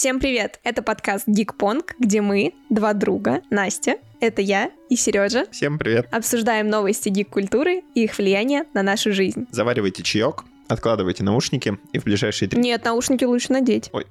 Всем привет! Это подкаст Гикпонг, где мы, два друга, Настя, это я и Сережа, Всем привет. обсуждаем новости гик-культуры и их влияние на нашу жизнь. Заваривайте чаек, откладывайте наушники и в ближайшие три... Нет, наушники лучше надеть. Ой.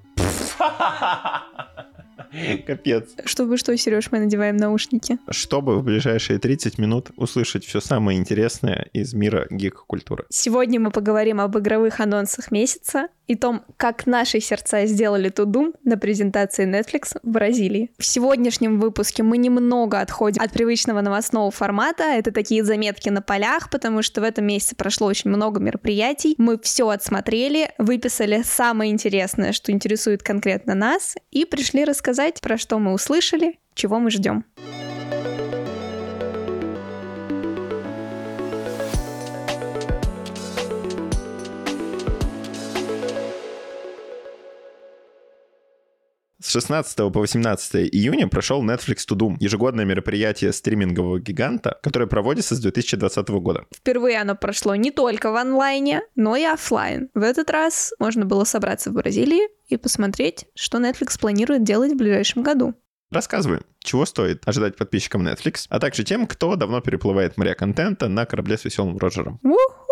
Капец. Чтобы что, Сереж, мы надеваем наушники? Чтобы в ближайшие 30 минут услышать все самое интересное из мира гик-культуры. Сегодня мы поговорим об игровых анонсах месяца и том, как наши сердца сделали тудум на презентации Netflix в Бразилии. В сегодняшнем выпуске мы немного отходим от привычного новостного формата. Это такие заметки на полях, потому что в этом месяце прошло очень много мероприятий. Мы все отсмотрели, выписали самое интересное, что интересует конкретно нас, и пришли рассказать, про что мы услышали, чего мы ждем. С 16 по 18 июня прошел Netflix To Doom, ежегодное мероприятие стримингового гиганта, которое проводится с 2020 года. Впервые оно прошло не только в онлайне, но и оффлайн. В этот раз можно было собраться в Бразилии и посмотреть, что Netflix планирует делать в ближайшем году. Рассказываем, чего стоит ожидать подписчикам Netflix, а также тем, кто давно переплывает моря контента на корабле с веселым Роджером. Уху!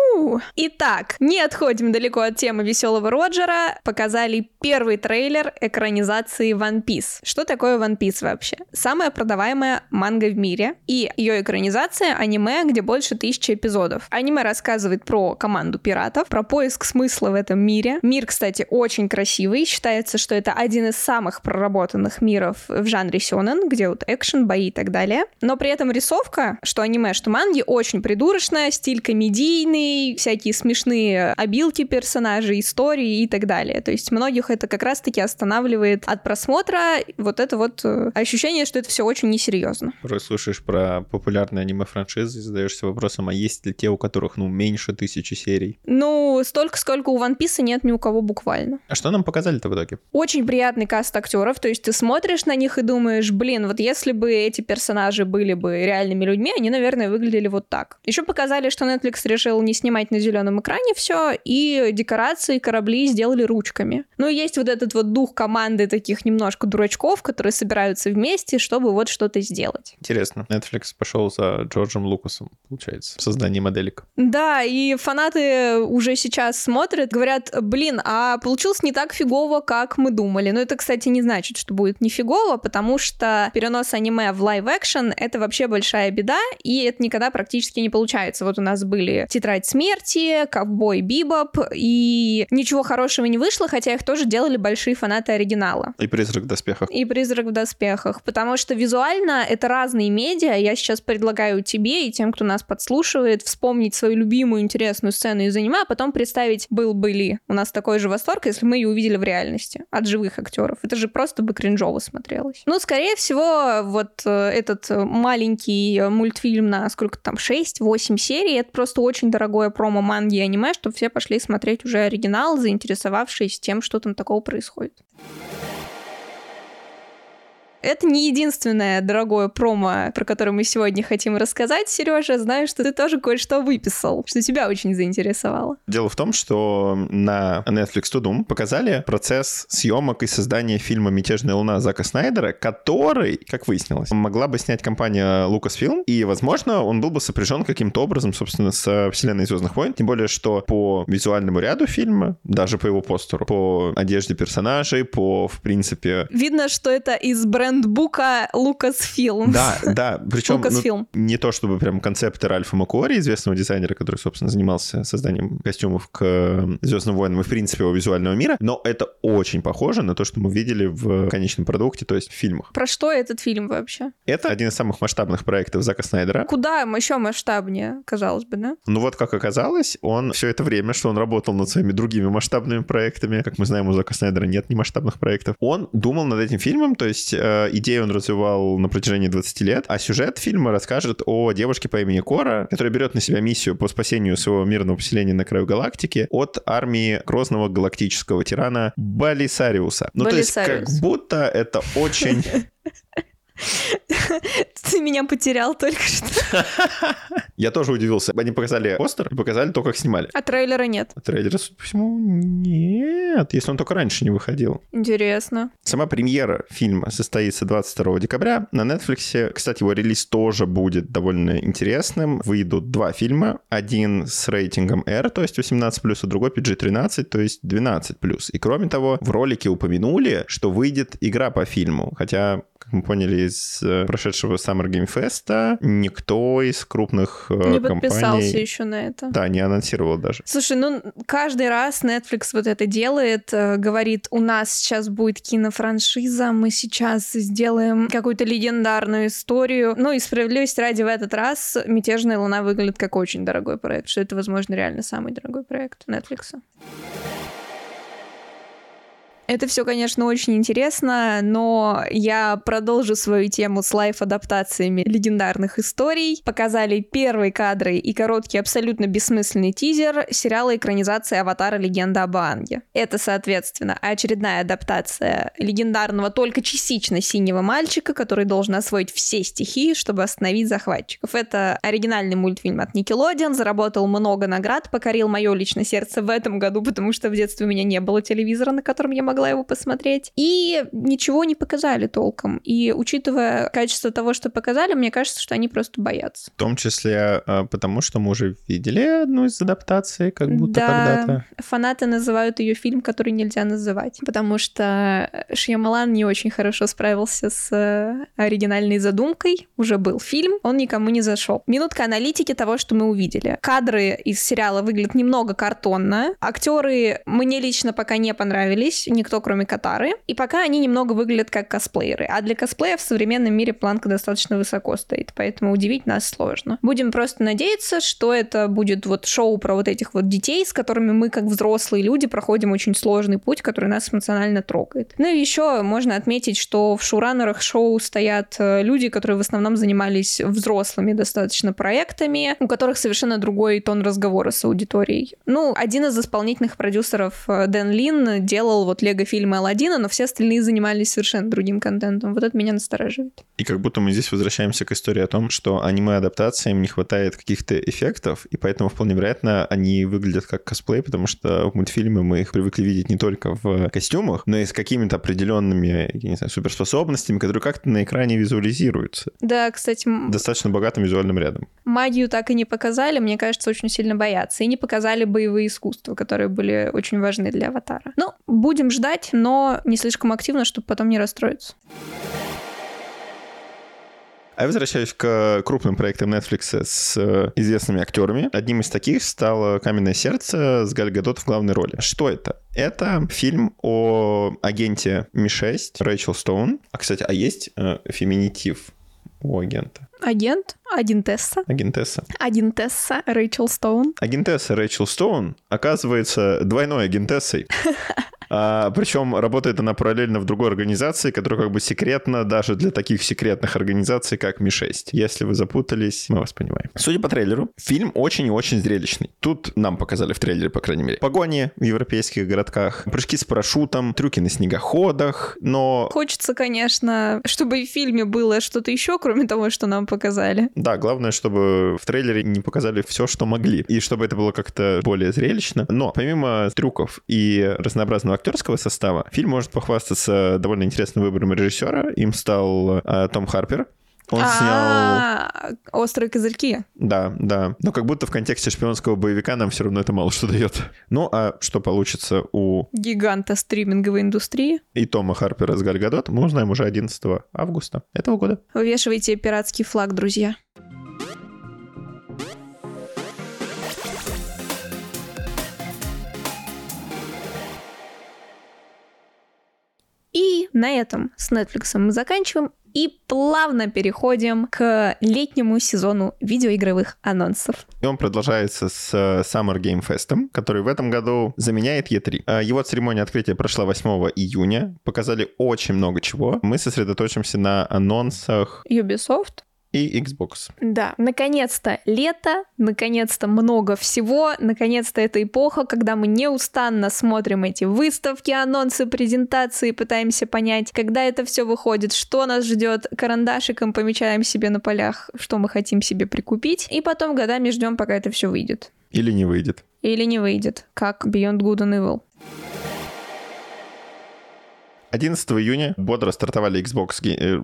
Итак, не отходим далеко от темы веселого Роджера. Показали первый трейлер экранизации One Piece. Что такое One Piece вообще? Самая продаваемая манга в мире. И ее экранизация аниме, где больше тысячи эпизодов. Аниме рассказывает про команду пиратов, про поиск смысла в этом мире. Мир, кстати, очень красивый. Считается, что это один из самых проработанных миров в жанре сёнэн, где вот экшен, бои и так далее. Но при этом рисовка, что аниме, что манги, очень придурочная, стиль комедийный, всякие смешные обилки персонажей, истории и так далее. То есть многих это как раз-таки останавливает от просмотра вот это вот э, ощущение, что это все очень несерьезно. Порой слушаешь про популярные аниме-франшизы и задаешься вопросом, а есть ли те, у которых, ну, меньше тысячи серий? Ну, столько, сколько у One Piece нет ни у кого буквально. А что нам показали-то в итоге? Очень приятный каст актеров, то есть ты смотришь на них и думаешь, блин, вот если бы эти персонажи были бы реальными людьми, они, наверное, выглядели вот так. Еще показали, что Netflix решил не снимать на зеленом экране все, и декорации корабли сделали ручками. Ну, и есть вот этот вот дух команды таких немножко дурачков, которые собираются вместе, чтобы вот что-то сделать. Интересно. Netflix пошел за Джорджем Лукасом, получается, в создании моделек. Да, и фанаты уже сейчас смотрят, говорят, блин, а получилось не так фигово, как мы думали. Но это, кстати, не значит, что будет не фигово, потому что перенос аниме в live-action — это вообще большая беда, и это никогда практически не получается. Вот у нас были «Тетрадь смерти», «Ковбой Бибоп», и ничего хорошего не вышло, хотя их тоже делали большие фанаты оригинала. И «Призрак в доспехах». И «Призрак в доспехах», потому что визуально это разные медиа. Я сейчас предлагаю тебе и тем, кто нас подслушивает, вспомнить свою любимую интересную сцену из аниме, а потом представить, был бы ли у нас такой же восторг, если мы ее увидели в реальности от живых актеров. Это же просто бы кринжово смотрелось. Ну, скорее всего, вот э, этот маленький мультфильм на сколько там, 6-8 серий, это просто очень дорогое промо манги и аниме, чтобы все пошли смотреть уже оригинал, заинтересовавшись тем, что там такого происходит. Это не единственное дорогое промо, про которое мы сегодня хотим рассказать, Сережа. Знаю, что ты тоже кое-что выписал, что тебя очень заинтересовало. Дело в том, что на Netflix To Doom показали процесс съемок и создания фильма «Мятежная луна» Зака Снайдера, который, как выяснилось, могла бы снять компания Lucasfilm, и, возможно, он был бы сопряжен каким-то образом, собственно, со вселенной «Звездных войн», тем более, что по визуальному ряду фильма, даже по его постеру, по одежде персонажей, по, в принципе... Видно, что это из брендбука Lucasfilm. Да, да, причем ну, не то чтобы прям концепты Ральфа Макуори, известного дизайнера, который, собственно, занимался созданием костюмов к Звездным войнам и, в принципе, его визуального мира, но это очень похоже на то, что мы видели в конечном продукте, то есть в фильмах. Про что этот фильм вообще? Это один из самых масштабных проектов Зака Снайдера. Куда еще масштабнее, казалось бы, да? Ну вот, как оказалось, он все это время, что он работал над своими другими масштабными проектами, как мы знаем, у Зака Снайдера нет немасштабных проектов, он думал над этим фильмом, то есть э, идею он развивал на протяжении 20 лет, а сюжет фильма расскажет о девушке по имени Кора, которая берет на себя миссию по спасению своего мирного поселения на краю галактики от армии грозного галактического тирана Балисариуса. Ну, то есть, как Балисариус. будто это очень... Ты меня потерял только что. Я тоже удивился. Они показали постер и показали то, как снимали. А трейлера нет. А трейлера, судя по всему, нет, если он только раньше не выходил. Интересно. Сама премьера фильма состоится 22 декабря на Netflix. Кстати, его релиз тоже будет довольно интересным. Выйдут два фильма. Один с рейтингом R, то есть 18+, а другой PG-13, то есть 12+. И кроме того, в ролике упомянули, что выйдет игра по фильму. Хотя как мы поняли из э, прошедшего Summer Game Fest, никто из крупных э, не компаний... подписался еще на это. Да, не анонсировал даже. Слушай, ну каждый раз Netflix вот это делает, э, говорит, у нас сейчас будет кинофраншиза, мы сейчас сделаем какую-то легендарную историю. Ну и справедливости ради в этот раз «Мятежная луна» выглядит как очень дорогой проект, что это, возможно, реально самый дорогой проект Netflix. Это все, конечно, очень интересно, но я продолжу свою тему с лайф-адаптациями легендарных историй. Показали первые кадры и короткий, абсолютно бессмысленный тизер сериала экранизации «Аватара. Легенда об Аанге». Это, соответственно, очередная адаптация легендарного только частично синего мальчика, который должен освоить все стихии, чтобы остановить захватчиков. Это оригинальный мультфильм от Nickelodeon, заработал много наград, покорил мое личное сердце в этом году, потому что в детстве у меня не было телевизора, на котором я могла могла его посмотреть. И ничего не показали толком. И учитывая качество того, что показали, мне кажется, что они просто боятся. В том числе а, потому, что мы уже видели одну из адаптаций, как будто да, когда-то. фанаты называют ее фильм, который нельзя называть, потому что Шьямалан не очень хорошо справился с э, оригинальной задумкой. Уже был фильм, он никому не зашел. Минутка аналитики того, что мы увидели. Кадры из сериала выглядят немного картонно. Актеры мне лично пока не понравились. Никто никто, кроме Катары. И пока они немного выглядят как косплееры. А для косплея в современном мире планка достаточно высоко стоит, поэтому удивить нас сложно. Будем просто надеяться, что это будет вот шоу про вот этих вот детей, с которыми мы, как взрослые люди, проходим очень сложный путь, который нас эмоционально трогает. Ну и еще можно отметить, что в шоураннерах шоу стоят э, люди, которые в основном занимались взрослыми достаточно проектами, у которых совершенно другой тон разговора с аудиторией. Ну, один из исполнительных продюсеров э, Дэн Лин делал вот Лего фильмы Алладина, но все остальные занимались совершенно другим контентом. Вот это меня настораживает. И как будто мы здесь возвращаемся к истории о том, что аниме-адаптациям не хватает каких-то эффектов, и поэтому вполне вероятно они выглядят как косплей, потому что в мультфильмы мы их привыкли видеть не только в костюмах, но и с какими-то определенными, я не знаю, суперспособностями, которые как-то на экране визуализируются. Да, кстати... Достаточно богатым визуальным рядом. Магию так и не показали, мне кажется, очень сильно боятся. И не показали боевые искусства, которые были очень важны для Аватара. Ну, будем ждать ждать, но не слишком активно, чтобы потом не расстроиться. А я возвращаюсь к крупным проектам Netflix с э, известными актерами. Одним из таких стало «Каменное сердце» с Галь Гадот в главной роли. Что это? Это фильм о агенте Ми-6 Рэйчел Стоун. А, кстати, а есть э, феминитив у агента? Агент? Агентесса? Агентесса. Агентесса Рэйчел Стоун. Агентесса Рэйчел Стоун оказывается двойной агентессой. А, причем работает она параллельно в другой организации, которая как бы секретна даже для таких секретных организаций, как Ми-6. Если вы запутались, мы вас понимаем. Судя по трейлеру, фильм очень и очень зрелищный. Тут нам показали в трейлере, по крайней мере, погони в европейских городках, прыжки с парашютом, трюки на снегоходах, но... Хочется, конечно, чтобы в фильме было что-то еще, кроме того, что нам показали. Да, главное, чтобы в трейлере не показали все, что могли, и чтобы это было как-то более зрелищно. Но помимо трюков и разнообразного актерского состава, фильм может похвастаться довольно интересным выбором режиссера. Им стал э, Том Харпер, он а, снял... «Острые козырьки». Да, да. Но как будто в контексте шпионского боевика нам все равно это мало что дает. Ну, а что получится у... Гиганта стриминговой индустрии. И Тома Харпера с Гальгадот мы узнаем уже 11 августа этого года. Вывешивайте пиратский флаг, друзья. И на этом с Netflix мы заканчиваем и плавно переходим к летнему сезону видеоигровых анонсов. И он продолжается с э, Summer Game Fest, который в этом году заменяет E3. Э, его церемония открытия прошла 8 июня. Показали очень много чего. Мы сосредоточимся на анонсах... Ubisoft? И Xbox. Да, наконец-то лето, наконец-то много всего, наконец-то эта эпоха, когда мы неустанно смотрим эти выставки, анонсы, презентации, пытаемся понять, когда это все выходит, что нас ждет, карандашиком помечаем себе на полях, что мы хотим себе прикупить, и потом годами ждем, пока это все выйдет. Или не выйдет. Или не выйдет, как Beyond Good and Evil. 11 июня бодро стартовали Xbox, э,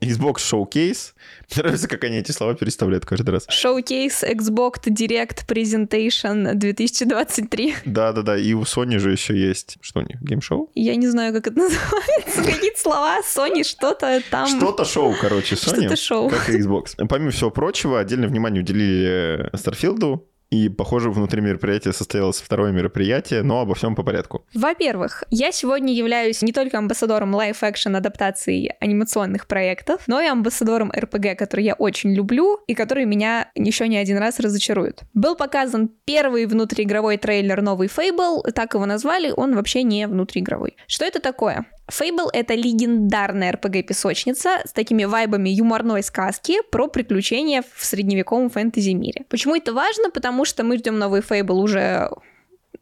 Xbox Showcase. Мне нравится, как они эти слова переставляют каждый раз. Showcase Xbox Direct Presentation 2023. Да-да-да, и у Sony же еще есть... Что у них, геймшоу? Я не знаю, как это называется. Какие-то слова Sony, что-то там... Что-то шоу, короче, Sony. Что-то шоу. Как и Xbox. Помимо всего прочего, отдельное внимание уделили Starfield у, и, похоже, внутри мероприятия состоялось второе мероприятие, но обо всем по порядку. Во-первых, я сегодня являюсь не только амбассадором live-action адаптации анимационных проектов, но и амбассадором РПГ, который я очень люблю и который меня еще не один раз разочарует. Был показан первый внутриигровой трейлер новый Fable, так его назвали, он вообще не внутриигровой. Что это такое? Fable — это легендарная RPG-песочница с такими вайбами юморной сказки про приключения в средневековом фэнтези-мире. Почему это важно? Потому что мы ждем новый Fable уже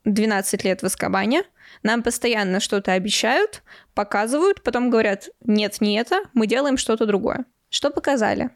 12 лет в Аскабане, нам постоянно что-то обещают, показывают, потом говорят, нет, не это, мы делаем что-то другое. Что показали?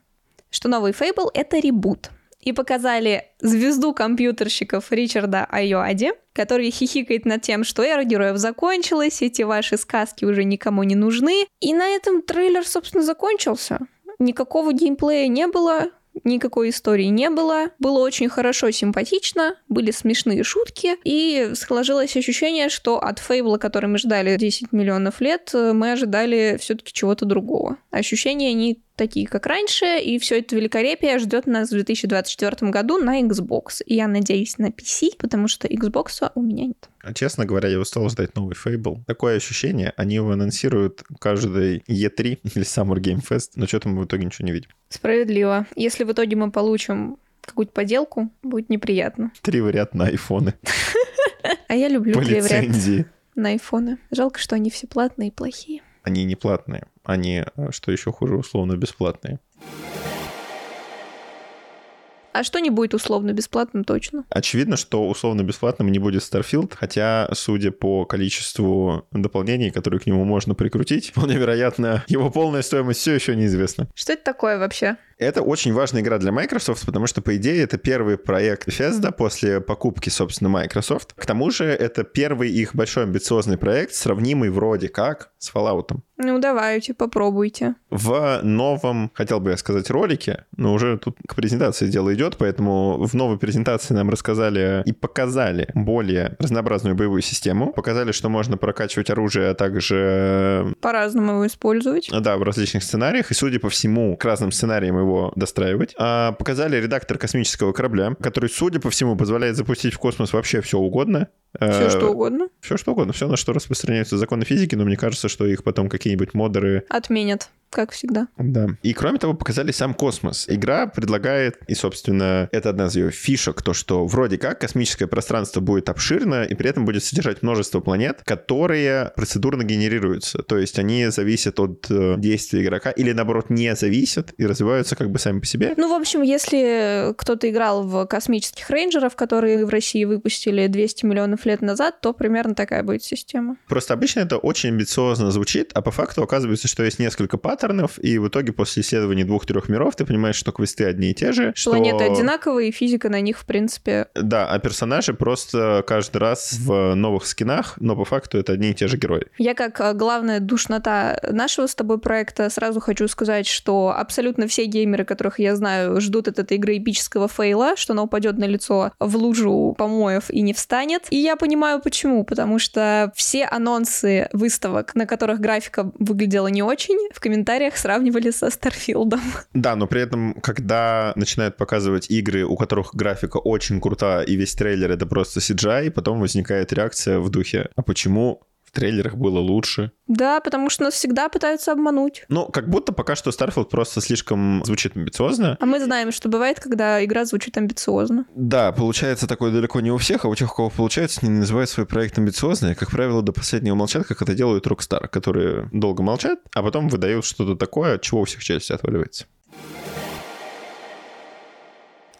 Что новый Fable — это ребут — и показали звезду компьютерщиков Ричарда Айоади, который хихикает над тем, что эра героев закончилась, эти ваши сказки уже никому не нужны. И на этом трейлер, собственно, закончился. Никакого геймплея не было, никакой истории не было. Было очень хорошо, симпатично, были смешные шутки, и сложилось ощущение, что от Фейбла, который мы ждали 10 миллионов лет, мы ожидали все-таки чего-то другого. Ощущения не такие, как раньше, и все это великолепие ждет нас в 2024 году на Xbox. И я надеюсь на PC, потому что Xbox у меня нет. А честно говоря, я устал ждать новый Fable. Такое ощущение, они его анонсируют каждый E3 или Summer Game Fest, но что-то мы в итоге ничего не видим. Справедливо. Если в итоге мы получим какую-то поделку, будет неприятно. Три варианта на айфоны. А я люблю три варианта на айфоны. Жалко, что они все платные и плохие. Они не платные, они, э, что еще хуже, условно бесплатные. А что не будет условно бесплатным точно? Очевидно, что условно-бесплатным не будет Starfield, хотя, судя по количеству дополнений, которые к нему можно прикрутить, вполне вероятно, его полная стоимость все еще неизвестна. Что это такое вообще? Это очень важная игра для Microsoft, потому что, по идее, это первый проект Bethesda после покупки, собственно, Microsoft. К тому же, это первый их большой амбициозный проект, сравнимый вроде как с Fallout. Ну, давайте, попробуйте. В новом, хотел бы я сказать, ролике, но уже тут к презентации дело идет, поэтому в новой презентации нам рассказали и показали более разнообразную боевую систему, показали, что можно прокачивать оружие, а также По-разному его использовать. да, в различных сценариях, и, судя по всему, к разным сценариям его достраивать. А, показали редактор космического корабля, который, судя по всему, позволяет запустить в космос вообще все угодно. Все что угодно. Все что угодно, все, на что распространяются законы физики, но мне кажется, что их потом какие-нибудь модеры Отменят, как всегда. да. И кроме того, показали сам космос. Игра предлагает, и, собственно, это одна из ее фишек, то, что вроде как космическое пространство будет обширно, и при этом будет содержать множество планет, которые процедурно генерируются. То есть они зависят от э, действия игрока, или, наоборот, не зависят и развиваются как бы сами по себе. Ну, в общем, если кто-то играл в космических рейнджеров, которые в России выпустили 200 миллионов лет назад, то примерно такая будет система. Просто обычно это очень амбициозно звучит, а по факту оказывается, что есть несколько паттернов, и в итоге после исследования двух-трех миров ты понимаешь, что квесты одни и те же, что... Планеты одинаковые, и физика на них, в принципе... Да, а персонажи просто каждый раз в новых скинах, но по факту это одни и те же герои. Я как э, главная душнота нашего с тобой проекта сразу хочу сказать, что абсолютно все геймеры, которых я знаю, ждут от этой игры эпического фейла, что она упадет на лицо в лужу помоев и не встанет. И я понимаю почему, потому что все анонсы выставок, на которых графика выглядела не очень, в комментариях сравнивали со Starfield ом. Да, но при этом, когда начинают показывать игры, у которых графика очень крута, и весь трейлер это просто CGI, потом возникает реакция в духе, а почему трейлерах было лучше? Да, потому что нас всегда пытаются обмануть. Ну, как будто пока что Starfield просто слишком звучит амбициозно. А мы знаем, что бывает, когда игра звучит амбициозно. Да, получается такое далеко не у всех, а у тех, у кого получается, они называют свой проект амбициозным, и, как правило, до последнего молчат, как это делают Rockstar, которые долго молчат, а потом выдают что-то такое, от чего у всех челюсть отваливается.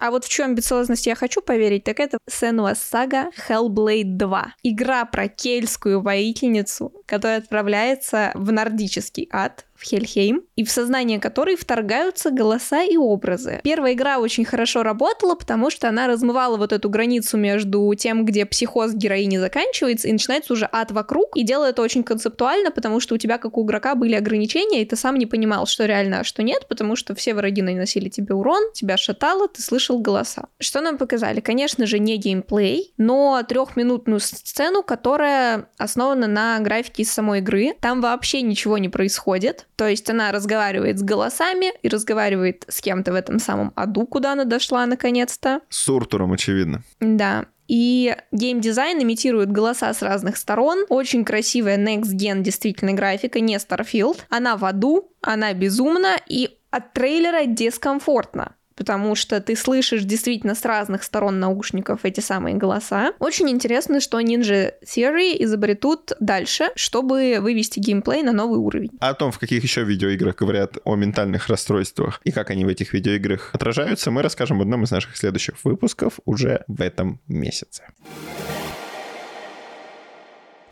А вот в чем амбициозность я хочу поверить, так это Senua's Saga Hellblade 2. Игра про кельтскую воительницу, которая отправляется в нордический ад, в Хельхейм, и в сознание которой вторгаются голоса и образы. Первая игра очень хорошо работала, потому что она размывала вот эту границу между тем, где психоз героини заканчивается, и начинается уже ад вокруг, и делает это очень концептуально, потому что у тебя, как у игрока, были ограничения, и ты сам не понимал, что реально, а что нет, потому что все враги наносили тебе урон, тебя шатало, ты слышал голоса. Что нам показали? Конечно же, не геймплей, но трехминутную сцену, которая основана на графике из самой игры. Там вообще ничего не происходит. То есть она разговаривает с голосами и разговаривает с кем-то в этом самом аду, куда она дошла наконец-то. С Уртуром, очевидно. Да. И геймдизайн имитирует голоса с разных сторон. Очень красивая Next Gen действительно графика, не Starfield. Она в аду, она безумна, и от трейлера дискомфортно потому что ты слышишь действительно с разных сторон наушников эти самые голоса. Очень интересно, что Ninja Theory изобретут дальше, чтобы вывести геймплей на новый уровень. А о том, в каких еще видеоиграх говорят о ментальных расстройствах и как они в этих видеоиграх отражаются, мы расскажем в одном из наших следующих выпусков уже в этом месяце.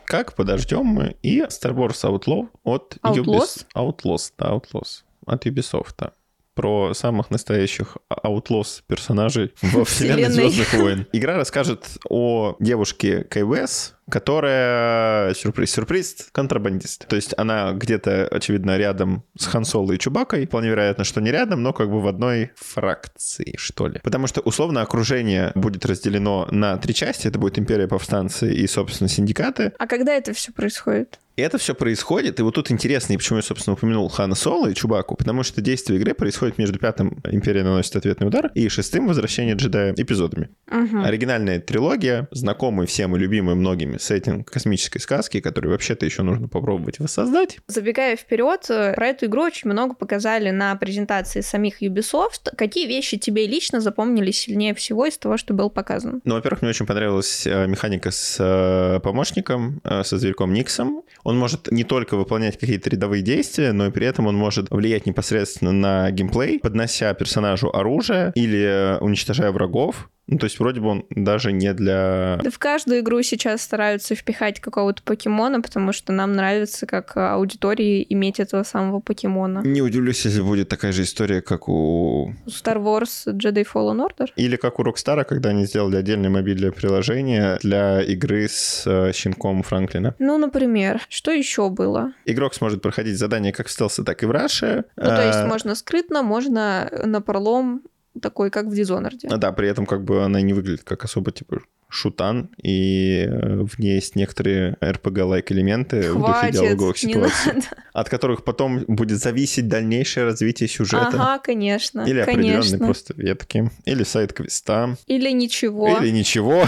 Как подождем мы и Star Wars Outlaw от Outlaws? Ubis... Outlaws, да, Outlaws. От Ubisoft про самых настоящих Outlaws персонажей во вселенной. Звездных войн. Игра расскажет о девушке КВС, которая, сюрприз, сюрприз, контрабандист. То есть она где-то, очевидно, рядом с Хан Соло и Чубакой. Вполне вероятно, что не рядом, но как бы в одной фракции, что ли. Потому что, условно, окружение будет разделено на три части. Это будет Империя Повстанцы и, собственно, Синдикаты. А когда это все происходит? Это все происходит, и вот тут интересно, и почему я, собственно, упомянул Хана Соло и Чубаку, потому что действие игры происходит между пятым «Империя наносит ответный удар» и шестым «Возвращение джедая» эпизодами. Мгм. Оригинальная трилогия, знакомый всем и любимый многими сеттинг космической сказки, который вообще-то еще нужно попробовать воссоздать. Забегая вперед, э, про эту игру очень много показали на презентации самих Ubisoft. Какие вещи тебе лично запомнились сильнее всего из того, что был показан? Ну, во-первых, мне очень понравилась э, механика с э, помощником, со зверьком Никсом. Он может не только выполнять какие-то рядовые действия, но и при этом он может влиять непосредственно на геймплей, поднося персонажу оружие или уничтожая врагов. Ну, то есть вроде бы он даже не для... Да в каждую игру сейчас стараются впихать какого-то покемона, потому что нам нравится как аудитории иметь этого самого покемона. Не удивлюсь, если будет такая же история, как у... Star Wars Jedi Fallen Order. Или как у Rockstar, когда они сделали отдельное мобильное приложение для игры с э, щенком Франклина. Ну, например, что еще было? Игрок сможет проходить задания как в стелсе, так и в раше. Ну, то есть Э, можно скрытно, можно на пролом, такой, как в Dishonored. А, Да, при этом как бы она не выглядит как особо типа шутан, и э, в ней есть некоторые RPG-лайк элементы в духе Хватит, диалоговых ситуаций, от которых потом будет зависеть дальнейшее развитие сюжета. Ага, конечно, Или определенные конечно. просто ветки, или сайт-квеста, Или ничего. или ничего.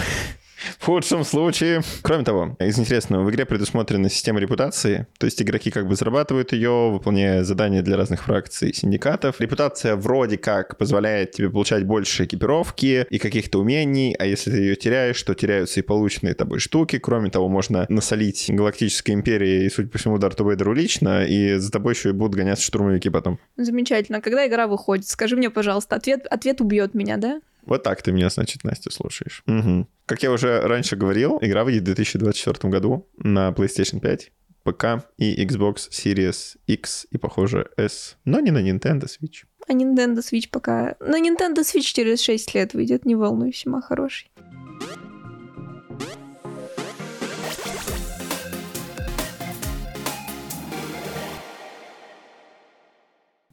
В худшем случае. Кроме того, из интересного, в игре предусмотрена система репутации, то есть игроки как бы зарабатывают ее, выполняя задания для разных фракций синдикатов. Репутация вроде как позволяет тебе получать больше экипировки и каких-то умений, а если ты ее теряешь, то теряются и полученные тобой штуки. Кроме того, можно насолить Галактической Империи и, судя по всему, Дарту Вейдеру лично, и за тобой еще и будут гоняться штурмовики потом. Замечательно. Когда игра выходит? Скажи мне, пожалуйста, ответ, ответ убьет меня, да? Вот так ты меня, значит, Настя, слушаешь. Мгм. Как я уже раньше говорил, игра выйдет в 2024 году на PlayStation 5, ПК и Xbox Series X и, похоже, S, но не на Nintendo Switch. А Nintendo Switch пока... На Nintendo Switch через 6 лет выйдет, не волнуйся, ма хороший.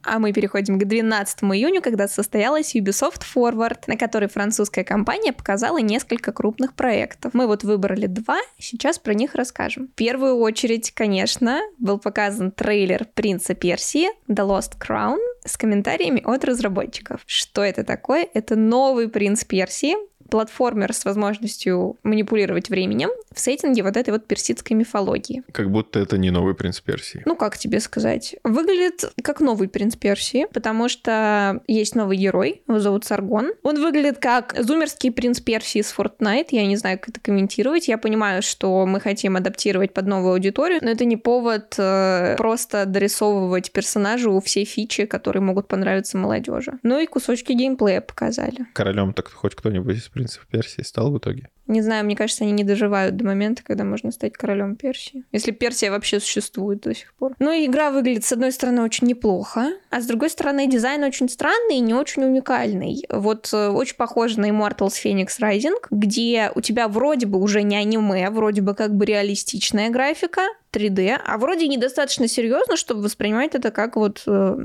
А мы переходим к 12 июню, когда состоялась Ubisoft Forward, на которой французская компания показала несколько крупных проектов. Мы вот выбрали два, сейчас про них расскажем. В первую очередь, конечно, был показан трейлер «Принца Персии» The Lost Crown с комментариями от разработчиков. Что это такое? Это новый «Принц Персии», платформер с возможностью манипулировать временем в сеттинге вот этой вот персидской мифологии. Как будто это не новый принц Персии. Ну, как тебе сказать? Выглядит как новый принц Персии, потому что есть новый герой, его зовут Саргон. Он выглядит как зумерский принц Персии с Fortnite, я не знаю, как это комментировать. Я понимаю, что мы хотим адаптировать под новую аудиторию, но это не повод э, просто дорисовывать персонажу все фичи, которые могут понравиться молодежи. Ну и кусочки геймплея показали. Королем так хоть кто-нибудь из принцев Персии стал в итоге? Не знаю, мне кажется, они не доживают до момента, когда можно стать королем Персии. Если Персия вообще существует до сих пор. Ну игра выглядит, с одной стороны, очень неплохо, а с другой стороны, дизайн очень странный и не очень уникальный. Вот э, очень похоже на Immortals Phoenix Rising, где у тебя вроде бы уже не аниме, вроде бы как бы реалистичная графика, 3D, а вроде недостаточно серьезно, чтобы воспринимать это как вот, э,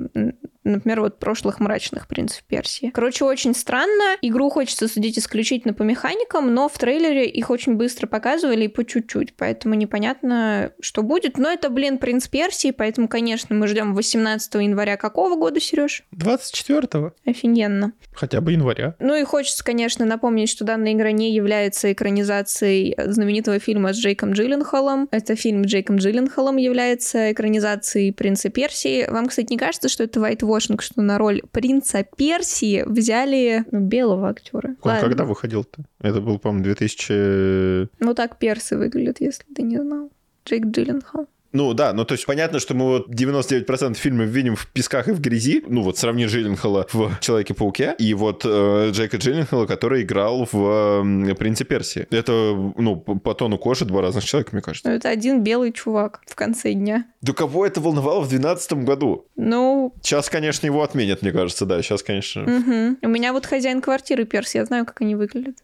например, вот прошлых мрачных принцев Персии. Короче, очень странно. Игру хочется судить исключительно по механикам, но в трейлере их очень быстро показывали и по чуть-чуть, поэтому непонятно, что будет. Но это, блин, принц Персии, поэтому, конечно, мы ждем 18 января какого года, Сереж? 24-го. Офигенно. Хотя бы января. Ну и хочется, конечно, напомнить, что данная игра не является экранизацией знаменитого фильма с Джейком Джилленхолом. Это фильм с Джейком Джилленхолом является экранизацией принца Персии. Вам, кстати, не кажется, что это вайтвошинг, что на роль принца Персии взяли ну, белого актера? Он Ладно. когда выходил-то? Это был, по-моему, 2000... Ну так персы выглядят, если ты не знал. Джейк Джилленхол. Ну да, ну то есть понятно, что мы вот 99% фильмов видим в песках и в грязи. Ну вот сравни Джилленхола в Человеке-пауке и вот э, Джейка Джилленхола, который играл в э, Принце Персии. Это, ну, по тону кожи два разных человека, мне кажется. Ну это один белый чувак в конце дня. Да кого это волновало в 2012 году? Ну... Сейчас, конечно, его отменят, мне кажется, да, сейчас, конечно. Угу. У меня вот хозяин квартиры Перси, я знаю, как они выглядят.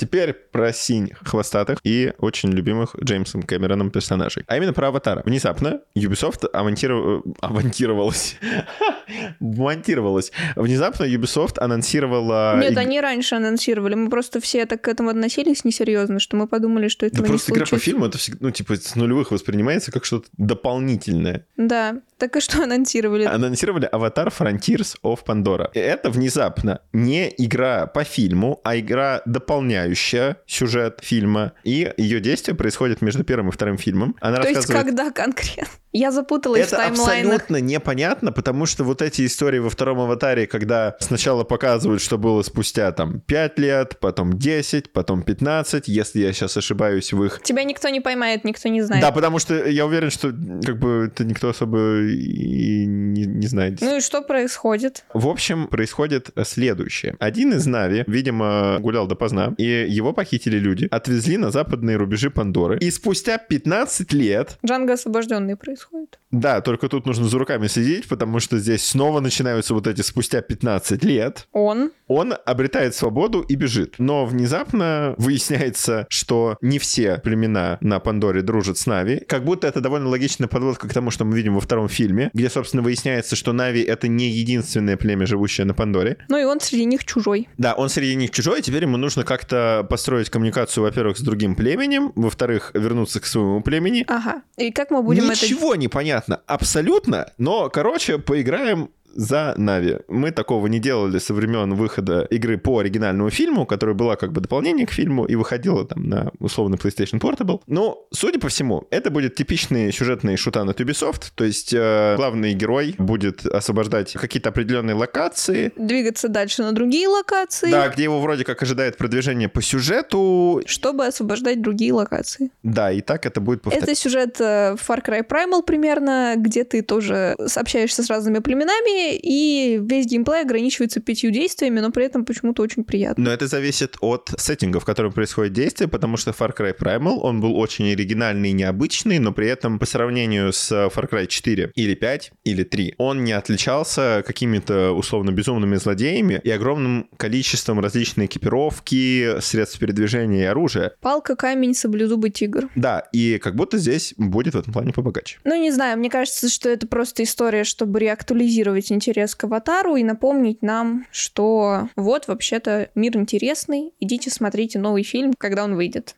Теперь про синих, хвостатых и очень любимых Джеймсом Кэмероном персонажей. А именно про Аватара. Внезапно Ubisoft авантиров... авантировалась. Монтировалась. Внезапно Ubisoft анонсировала... Нет, они раньше анонсировали. Мы просто все так к этому относились несерьезно, что мы подумали, что это да просто игра по фильму, это всегда, ну, типа, с нулевых воспринимается как что-то дополнительное. Да. Так и что анонсировали? Анонсировали Аватар Frontiers of Pandora. Это внезапно не игра по фильму, а игра дополняющая сюжет фильма. И ее действие происходит между первым и вторым фильмом. Она То рассказывает... есть когда конкретно? Я запуталась это в таймлайнах. абсолютно непонятно, потому что вот эти истории во втором аватаре, когда сначала показывают, что было спустя там 5 лет, потом 10, потом 15, если я сейчас ошибаюсь в их... Тебя никто не поймает, никто не знает. Да, потому что я уверен, что как бы это никто особо и не, не знает. Ну и что происходит? В общем, происходит следующее. Один из Нави, видимо, гулял допоздна, и его похитили люди, отвезли на западные рубежи Пандоры, и спустя 15 лет... Джанго освобожденный происходит. Да, только тут нужно за руками следить, потому что здесь снова начинаются вот эти спустя 15 лет. Он? Он обретает свободу и бежит. Но внезапно выясняется, что не все племена на Пандоре дружат с Нави. Как будто это довольно логичная подводка к тому, что мы видим во втором фильме, где, собственно, выясняется, что Нави — это не единственное племя, живущее на Пандоре. Ну и он среди них чужой. Да, он среди них чужой, теперь ему нужно как-то построить коммуникацию, во-первых, с другим племенем, во-вторых, вернуться к своему племени. Ага. И как мы будем Ничего это... Ничего не понятно, абсолютно, но, короче, поиграем за Нави. Мы такого не делали со времен выхода игры по оригинальному фильму, которая была как бы дополнение к фильму и выходила там на условно PlayStation Portable. Но, судя по всему, это будет типичный сюжетный шутан от Ubisoft, то есть э, главный герой будет освобождать какие-то определенные локации. Двигаться дальше на другие локации. Да, где его вроде как ожидает продвижение по сюжету. Чтобы освобождать другие локации. Да, и так это будет повторяться. Это сюжет э, Far Cry Primal примерно, где ты тоже общаешься с разными племенами, и весь геймплей ограничивается пятью действиями, но при этом почему-то очень приятно. Но это зависит от сеттинга, в котором происходит действие, потому что Far Cry Primal, он был очень оригинальный и необычный, но при этом по сравнению с Far Cry 4 или 5 или 3, он не отличался какими-то условно безумными злодеями и огромным количеством различной экипировки, средств передвижения и оружия. Палка, камень, саблезубый тигр. Да, и как будто здесь будет в этом плане побогаче. Ну, не знаю, мне кажется, что это просто история, чтобы реактуализировать интерес к аватару и напомнить нам, что вот, вообще-то, мир интересный, идите смотрите новый фильм, когда он выйдет.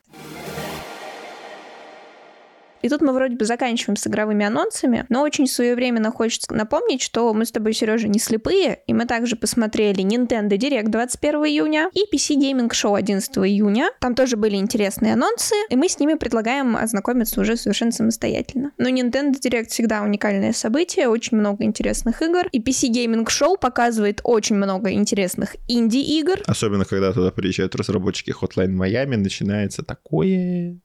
И тут мы вроде бы заканчиваем с игровыми анонсами, но очень своевременно хочется напомнить, что мы с тобой, Сережа, не слепые, и мы также посмотрели Nintendo Direct 21 июня и PC Gaming Show 11 июня. Там тоже были интересные анонсы, и мы с ними предлагаем ознакомиться уже совершенно самостоятельно. Но Nintendo Direct всегда уникальное событие, очень много интересных игр, и PC Gaming Show показывает очень много интересных инди-игр. Особенно, когда туда приезжают разработчики Hotline Miami, начинается такое...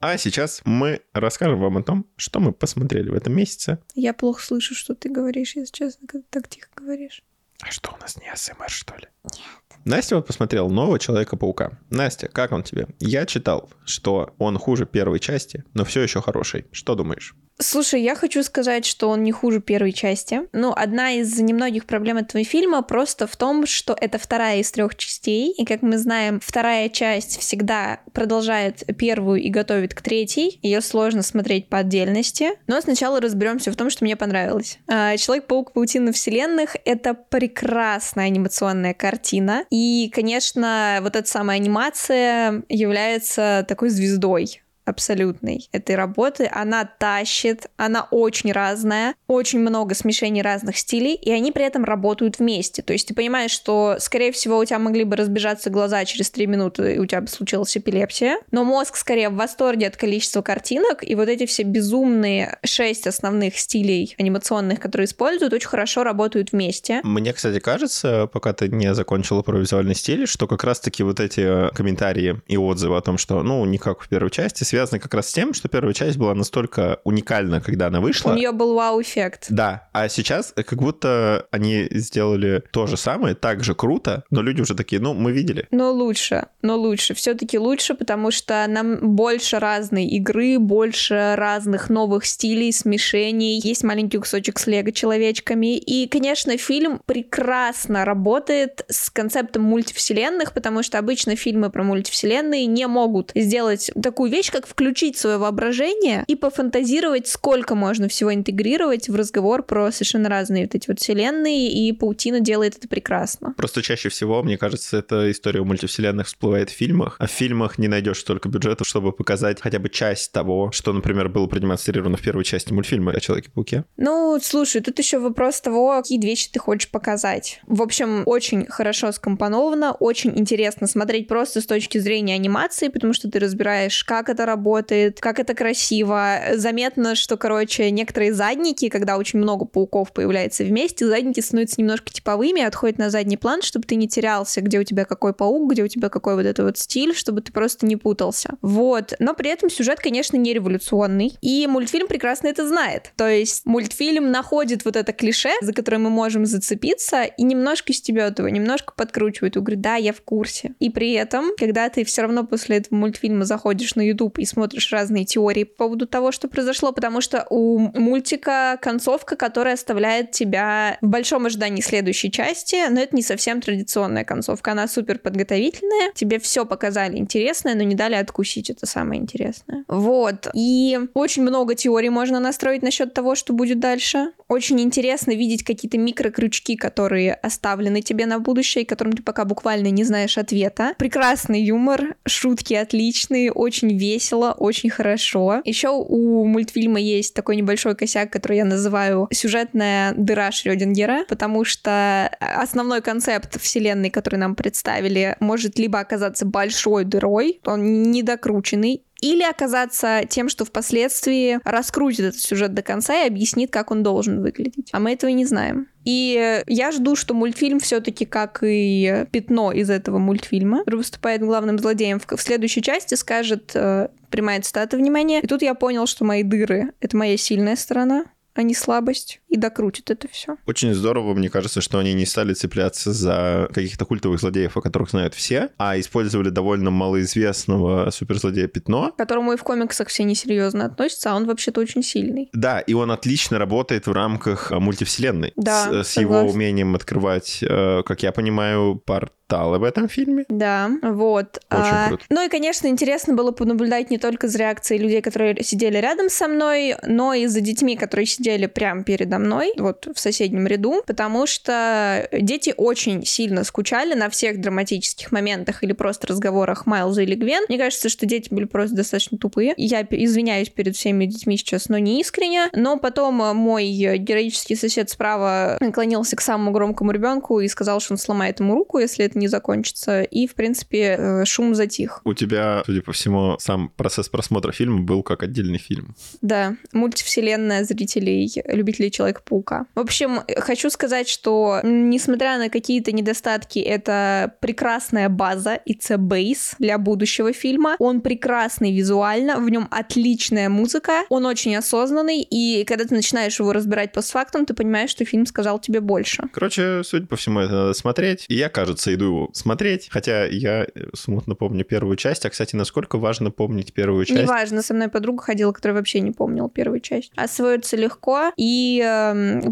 А сейчас мы расскажем вам о том, что мы посмотрели в этом месяце. Я плохо слышу, что ты говоришь, если честно, когда так тихо говоришь. А что у нас не АСМР, что ли? Нет. Настя вот посмотрел нового Человека-паука. Настя, как он тебе? Я читал, что он хуже первой части, но все еще хороший. Что думаешь? Слушай, я хочу сказать, что он не хуже первой части. Ну, одна из немногих проблем этого фильма просто в том, что это вторая из трех частей, и, как мы знаем, вторая часть всегда продолжает первую и готовит к третьей. Ее сложно смотреть по отдельности. Но сначала разберемся в том, что мне понравилось. А, Человек-паук Паутина вселенных — это прекрасная анимационная картина. И, конечно, вот эта самая анимация является такой звездой абсолютной этой работы. Она тащит, она очень разная, очень много смешений разных стилей, и они при этом работают вместе. То есть ты понимаешь, что, скорее всего, у тебя могли бы разбежаться глаза через три минуты, и у тебя бы случилась эпилепсия, но мозг скорее в восторге от количества картинок, и вот эти все безумные шесть основных стилей анимационных, которые используют, очень хорошо работают вместе. Мне, кстати, кажется, пока ты не закончила про визуальный стиль, что как раз-таки вот эти комментарии и отзывы о том, что, ну, не как в первой части, связаны как раз с тем, что первая часть была настолько уникальна, когда она вышла. У нее был вау-эффект. Да, а сейчас как будто они сделали то же самое, так же круто, но люди уже такие, ну, мы видели. Но лучше, но лучше, все-таки лучше, потому что нам больше разной игры, больше разных новых стилей, смешений, есть маленький кусочек с лего-человечками, и, конечно, фильм прекрасно работает с концептом мультивселенных, потому что обычно фильмы про мультивселенные не могут сделать такую вещь, как включить свое воображение и пофантазировать, сколько можно всего интегрировать в разговор про совершенно разные вот эти вот вселенные, и Паутина делает это прекрасно. Просто чаще всего, мне кажется, эта история мультивселенных всплывает в фильмах, а в фильмах не найдешь столько бюджета, чтобы показать хотя бы часть того, что, например, было продемонстрировано в первой части мультфильма о Человеке-пауке. Ну, слушай, тут еще вопрос того, какие вещи ты хочешь показать. В общем, очень хорошо скомпоновано, очень интересно смотреть просто с точки зрения анимации, потому что ты разбираешь, как это работает, как это красиво. Заметно, что, короче, некоторые задники, когда очень много пауков появляется вместе, задники становятся немножко типовыми, отходят на задний план, чтобы ты не терялся, где у тебя какой паук, где у тебя какой вот этот вот стиль, чтобы ты просто не путался. Вот. Но при этом сюжет, конечно, не революционный. И мультфильм прекрасно это знает. То есть мультфильм находит вот это клише, за которое мы можем зацепиться, и немножко стебет его, немножко подкручивает. И говорит, да, я в курсе. И при этом, когда ты все равно после этого мультфильма заходишь на YouTube и смотришь разные теории по поводу того, что произошло, потому что у мультика концовка, которая оставляет тебя в большом ожидании следующей части, но это не совсем традиционная концовка, она супер подготовительная, тебе все показали интересное, но не дали откусить, это самое интересное. Вот. И очень много теорий можно настроить насчет того, что будет дальше. Очень интересно видеть какие-то микрокрючки, которые оставлены тебе на будущее, которым ты пока буквально не знаешь ответа. Прекрасный юмор, шутки отличные, очень весело, очень хорошо. Еще у мультфильма есть такой небольшой косяк, который я называю сюжетная дыра Шрёдингера, потому что основной концепт вселенной, который нам представили, может либо оказаться большой дырой, он недокрученный, или оказаться тем, что впоследствии раскрутит этот сюжет до конца и объяснит, как он должен выглядеть. А мы этого не знаем. И я жду, что мультфильм все-таки, как и пятно из этого мультфильма, выступает главным злодеем, в, следующей части скажет э, прямая цитата, внимания. И тут я понял, что мои дыры — это моя сильная сторона, а не слабость, и докрутит это все. Очень здорово, мне кажется, что они не стали цепляться за каких-то культовых злодеев, о которых знают все, а использовали довольно малоизвестного суперзлодея Пятно. К которому и в комиксах все несерьезно относятся, а он вообще-то очень сильный. Да, и он отлично работает в рамках мультивселенной. Да, с, с его умением открывать, э, как я понимаю, стало в этом фильме. Да, вот. Очень а, круто. Ну и, конечно, интересно было понаблюдать не только за реакцией людей, которые сидели рядом со мной, но и за детьми, которые сидели прямо передо мной, вот в соседнем ряду, потому что дети очень сильно скучали на всех драматических моментах или просто разговорах Майлза или Гвен. Мне кажется, что дети были просто достаточно тупые. Я извиняюсь перед всеми детьми сейчас, но не искренне. Но потом мой героический сосед справа наклонился к самому громкому ребенку и сказал, что он сломает ему руку, если это не закончится. И, в принципе, э, шум затих. У тебя, судя по всему, сам процесс просмотра фильма был как отдельный фильм. Да, мультивселенная зрителей, любителей Человека-паука. В общем, хочу сказать, что несмотря на какие-то недостатки, это прекрасная база, a base для будущего фильма. Он прекрасный визуально, в нем отличная музыка, он очень осознанный, и когда ты начинаешь его разбирать постфактум, ты понимаешь, что фильм сказал тебе больше. Короче, судя по всему, это надо смотреть. И я, кажется, иду его смотреть, хотя я смутно помню первую часть. А, кстати, насколько важно помнить первую часть? Неважно, со мной подруга ходила, которая вообще не помнила первую часть. Освоится легко, и э,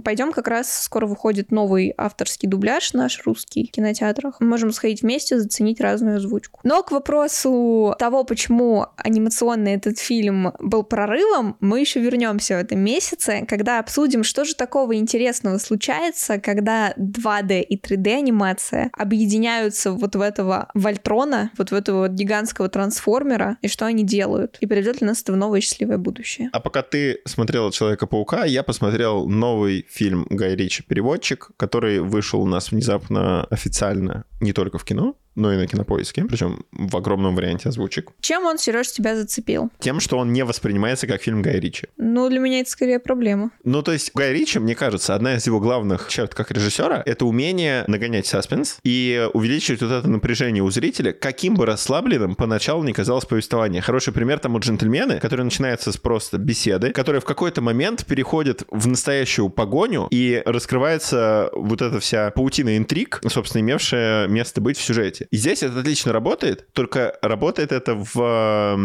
пойдем как раз, скоро выходит новый авторский дубляж наш русский в кинотеатрах. Мы можем сходить вместе, заценить разную озвучку. Но к вопросу того, почему анимационный этот фильм был прорывом, мы еще вернемся в этом месяце, когда обсудим, что же такого интересного случается, когда 2D и 3D анимация объединяются вот в этого Вольтрона, вот в этого вот гигантского трансформера, и что они делают, и приведет ли нас это в новое счастливое будущее. А пока ты смотрела Человека-паука, я посмотрел новый фильм Гай Ричи. «Переводчик», который вышел у нас внезапно официально не только в кино, но и на кинопоиске, причем в огромном варианте озвучек. Чем он, Сереж, тебя зацепил? Тем, что он не воспринимается как фильм Гая Ричи. Ну, для меня это скорее проблема. Ну, то есть Гай Ричи, мне кажется, одна из его главных черт как режиссера — это умение нагонять саспенс и увеличивать вот это напряжение у зрителя, каким бы расслабленным поначалу не казалось повествование. Хороший пример тому «Джентльмены», который начинается с просто беседы, которая в какой-то момент переходит в настоящую погоню и раскрывается вот эта вся паутина интриг, собственно, имевшая место быть в сюжете. И здесь это отлично работает, только работает это в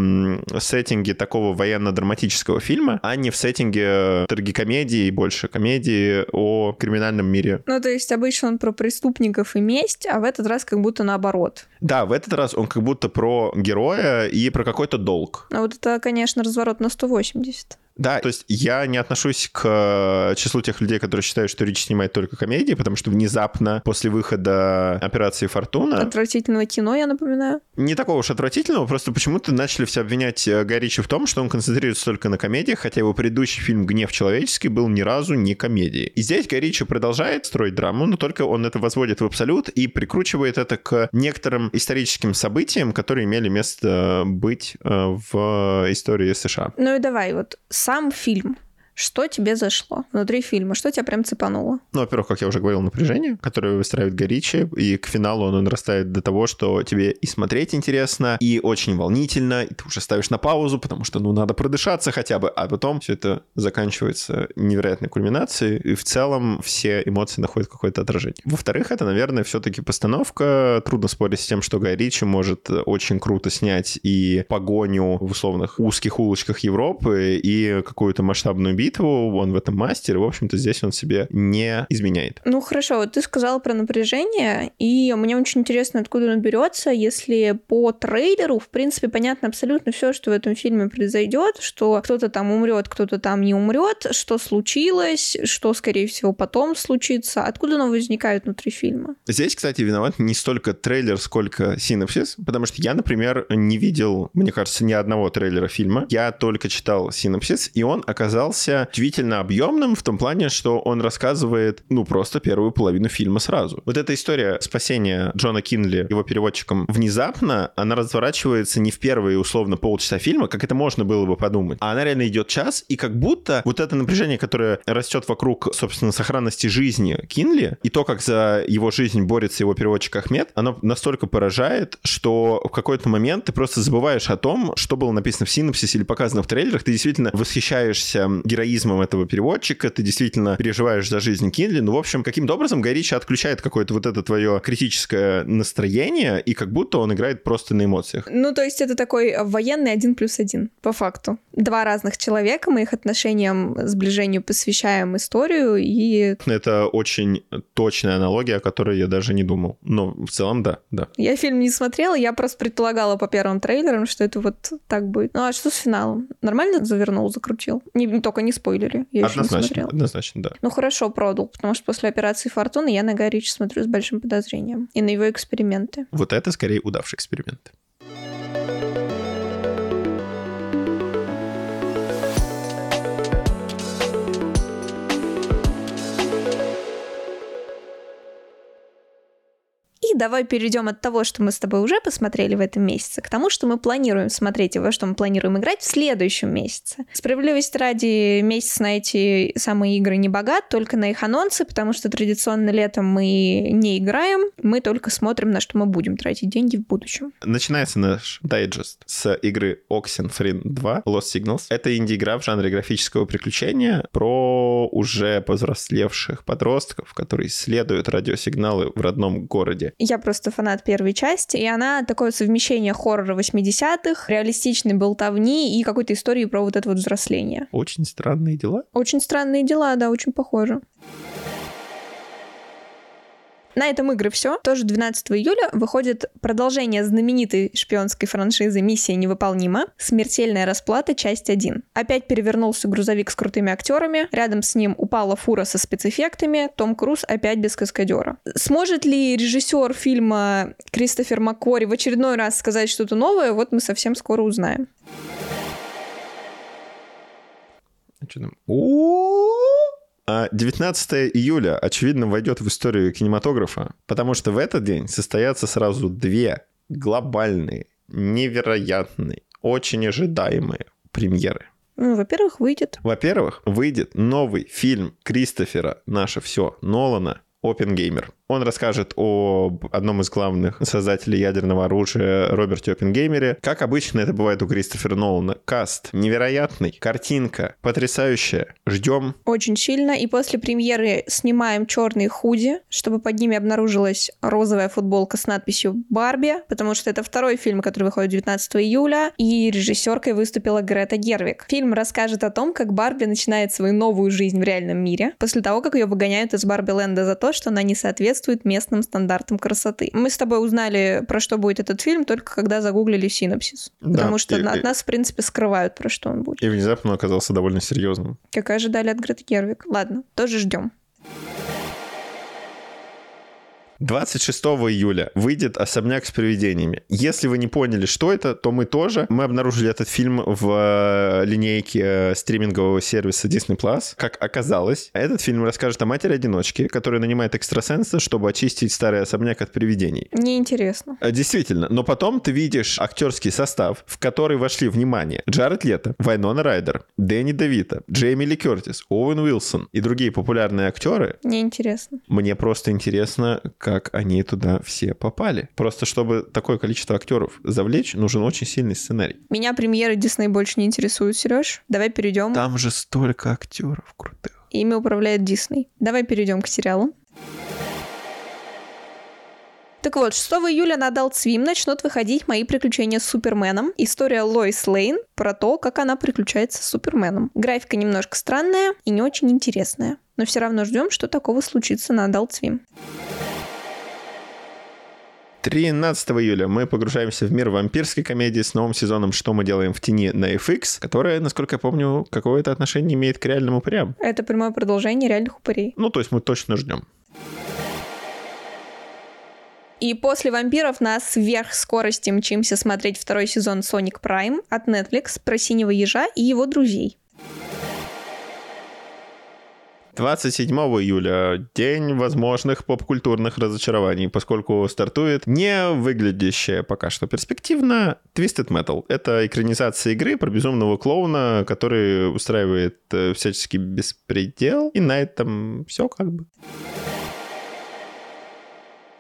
сеттинге такого военно-драматического фильма, а не в сеттинге трагикомедии и больше комедии о криминальном мире. Ну, то есть обычно он про преступников и месть, а в этот раз как будто наоборот. Да, в этот раз он как будто про героя и про какой-то долг. А вот это, конечно, разворот на 180. Да, то есть я не отношусь к э, числу тех людей, которые считают, что Рич снимает только комедии, потому что внезапно после выхода «Операции Фортуна...» Отвратительного кино, я напоминаю. Не такого уж отвратительного, просто почему-то начали все обвинять э, Гай Ричи в том, что он концентрируется только на комедиях, хотя его предыдущий фильм «Гнев человеческий» был ни разу не комедией. И здесь Гай Ричи продолжает строить драму, но только он это возводит в абсолют и прикручивает это к некоторым историческим событиям, которые имели место быть э, в истории США. Ну и давай, вот сам фильм что тебе зашло внутри фильма? Что тебя прям цепануло? Ну, во-первых, как я уже говорил, напряжение, которое выстраивает Горичи, и к финалу оно нарастает до того, что тебе и смотреть интересно, и очень волнительно, и ты уже ставишь на паузу, потому что, ну, надо продышаться хотя бы, а потом все это заканчивается невероятной кульминацией, и в целом все эмоции находят какое-то отражение. Во-вторых, это, наверное, все-таки постановка. Трудно спорить с тем, что Гай может очень круто снять и погоню в условных узких улочках Европы, и какую-то масштабную битву, он в этом мастер, и, в общем-то, здесь он себе не изменяет. Ну, хорошо, вот ты сказал про напряжение, и мне очень интересно, откуда оно берется, если по трейлеру, в принципе, понятно абсолютно все, что в этом фильме произойдет, что кто-то там умрет, кто-то там не умрет, что случилось, что, скорее всего, потом случится, откуда оно возникает внутри фильма. Здесь, кстати, виноват не столько трейлер, сколько синопсис, потому что я, например, не видел, мне кажется, ни одного трейлера фильма. Я только читал синопсис, и он оказался оказался удивительно объемным в том плане, что он рассказывает, ну, просто первую половину фильма сразу. Вот эта история спасения Джона Кинли его переводчиком внезапно, она разворачивается не в первые, условно, полчаса фильма, как это можно было бы подумать, а она реально идет час, и как будто вот это напряжение, которое растет вокруг, собственно, сохранности жизни Кинли, и то, как за его жизнь борется его переводчик Ахмед, оно настолько поражает, что в какой-то момент ты просто забываешь о том, что было написано в синопсисе или показано в трейлерах, ты действительно восхищаешься героиней героизмом этого переводчика, ты действительно переживаешь за жизнь Кинли. Ну, в общем, каким-то образом Гай отключает какое-то вот это твое критическое настроение, и как будто он играет просто на эмоциях. Ну, то есть это такой военный один плюс один, по факту. Два разных человека, мы их отношениям, сближению посвящаем историю, и... Это очень точная аналогия, о которой я даже не думал. Но в целом, да, да. Я фильм не смотрела, я просто предполагала по первым трейлерам, что это вот так будет. Ну, а что с финалом? Нормально завернул, закрутил? Не, только не спойлери. Я еще не Однозначно, смотрела. однозначно, да. Ну хорошо, продал, потому что после операции Фортуны я на Ричи смотрю с большим подозрением. И на его эксперименты. Вот это скорее удавший эксперимент. Давай перейдем от того, что мы с тобой уже посмотрели в этом месяце, к тому, что мы планируем смотреть и во что мы планируем играть в следующем месяце. Справедливости ради, месяц на эти самые игры не богат, только на их анонсы, потому что традиционно летом мы не играем, мы только смотрим, на что мы будем тратить деньги в будущем. Начинается наш дайджест с игры Oxenfree 2 Lost Signals. Это инди-игра в жанре графического приключения про уже повзрослевших подростков, которые исследуют радиосигналы в родном городе. Я просто фанат первой части, и она такое совмещение хоррора 80-х, реалистичной болтовни и какой-то истории про вот это вот взросление. Очень странные дела. Очень странные дела, да, очень похоже. На этом игры все. Тоже 12 июля выходит продолжение знаменитой шпионской франшизы «Миссия невыполнима. Смертельная расплата. Часть 1». Опять перевернулся грузовик с крутыми актерами. Рядом с ним упала фура со спецэффектами. Том Круз опять без каскадера. Сможет ли режиссер фильма Кристофер Маккори в очередной раз сказать что-то новое? Вот мы совсем скоро узнаем. Что там? У-у-у! А 19 июля, очевидно, войдет в историю кинематографа, потому что в этот день состоятся сразу две глобальные, невероятные, очень ожидаемые премьеры. Ну, во-первых, выйдет. Во-первых, выйдет новый фильм Кристофера «Наше все» Нолана «Опенгеймер». Он расскажет об одном из главных создателей ядерного оружия Роберте Оппенгеймере. Как обычно это бывает у Кристофера Нолана. Каст невероятный, картинка потрясающая. Ждем. Очень сильно. И после премьеры снимаем черные худи, чтобы под ними обнаружилась розовая футболка с надписью «Барби», потому что это второй фильм, который выходит 19 июля, и режиссеркой выступила Грета Гервик. Фильм расскажет о том, как Барби начинает свою новую жизнь в реальном мире, после того, как ее выгоняют из Барби-ленда за то, что она не соответствует местным стандартам красоты. Мы с тобой узнали, про что будет этот фильм, только когда загуглили синопсис. Да, Потому что и- от нас, в принципе, скрывают, про что он будет. И внезапно оказался довольно серьезным. Как и ожидали от Греты Гервик. Ладно, тоже ждем. 26 июля выйдет «Особняк с привидениями». Если вы не поняли, что это, то мы тоже. Мы обнаружили этот фильм в э, линейке э, стримингового сервиса Disney+. Plus. Как оказалось, этот фильм расскажет о матери-одиночке, которая нанимает экстрасенса, чтобы очистить старый особняк от привидений. Неинтересно. Э, Действительно, но потом ты видишь актерский состав, в который вошли, внимание, Джаред Лето, Вайнона Райдер, Дэнни Девита, Джейми Ли Кертис, Оуэн Уилсон и другие популярные актеры, Неинтересно. мне просто интересно, как они туда все попали. Просто чтобы такое количество актеров завлечь, нужен очень сильный сценарий. Меня премьеры Дисней больше не интересуют, Сереж. Давай перейдем. Там же столько актеров крутых. Ими управляет Дисней. Давай перейдем к сериалу. Так вот, 6 июля на Adult Swim начнут выходить мои приключения с Суперменом. История Лоис Лейн про то, как она приключается с Суперменом. Графика немножко странная и не очень интересная. Но все равно ждем, что такого случится на Adult Swim. 13 июля мы погружаемся в мир вампирской комедии с новым сезоном «Что мы делаем в тени» на FX, которая, насколько я помню, какое-то отношение имеет к реальным упырям. Это прямое продолжение реальных упырей. Ну, то есть мы точно ждем. И после вампиров на сверхскорости мчимся смотреть второй сезон Sonic Prime от Netflix про синего ежа и его друзей. 27 июля — день возможных поп-культурных разочарований, поскольку стартует не выглядящая пока что перспективно Twisted Metal. Это экранизация игры про безумного клоуна, который устраивает э, всяческий беспредел, и на этом все как бы.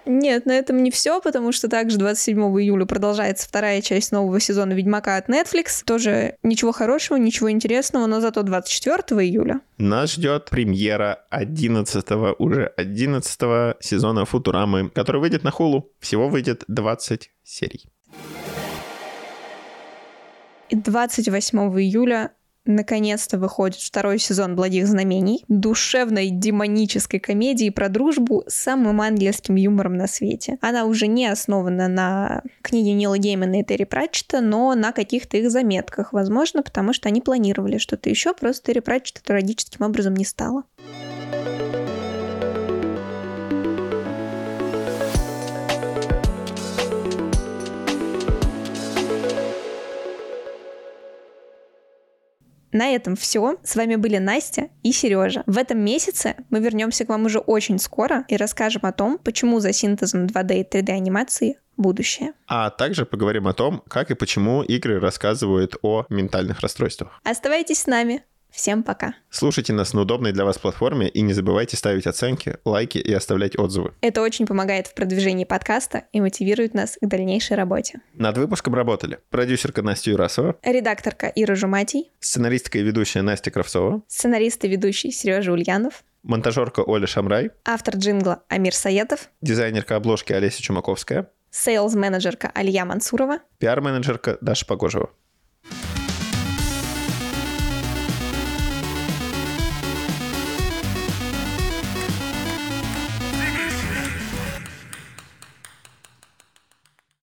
Нет, на этом не все, потому что также 27 июля продолжается вторая часть нового сезона Ведьмака от Netflix. Тоже ничего хорошего, ничего интересного, но зато 24 июля Нас ждет премьера 11 уже 11 сезона Футурамы, который выйдет на Хулу. Всего выйдет 20 серий. и 28 июля Наконец-то выходит второй сезон «Благих знамений», душевной демонической комедии про дружбу с самым ангельским юмором на свете. Она уже не основана на книге Нила Геймана и Терри Пратчета, но на каких-то их заметках, возможно, потому что они планировали что-то еще, просто Терри Пратчета трагическим образом не стало. На этом все. С вами были Настя и Сережа. В этом месяце мы вернемся к вам уже очень скоро и расскажем о том, почему за синтезом 2D и 3D анимации будущее. А также поговорим о том, как и почему игры рассказывают о ментальных расстройствах. Оставайтесь с нами. Всем пока. Слушайте нас на удобной для вас платформе и не забывайте ставить оценки, лайки и оставлять отзывы. Это очень помогает в продвижении подкаста и мотивирует нас к дальнейшей работе. Над выпуском работали продюсерка Настя Юрасова, редакторка Ира Жуматий, сценаристка и ведущая Настя Кравцова, сценарист и ведущий Сережа Ульянов, монтажерка Оля Шамрай, автор джингла Амир Саетов, дизайнерка обложки Олеся Чумаковская, сейлс-менеджерка Алия Мансурова, пиар-менеджерка Даша Погожева.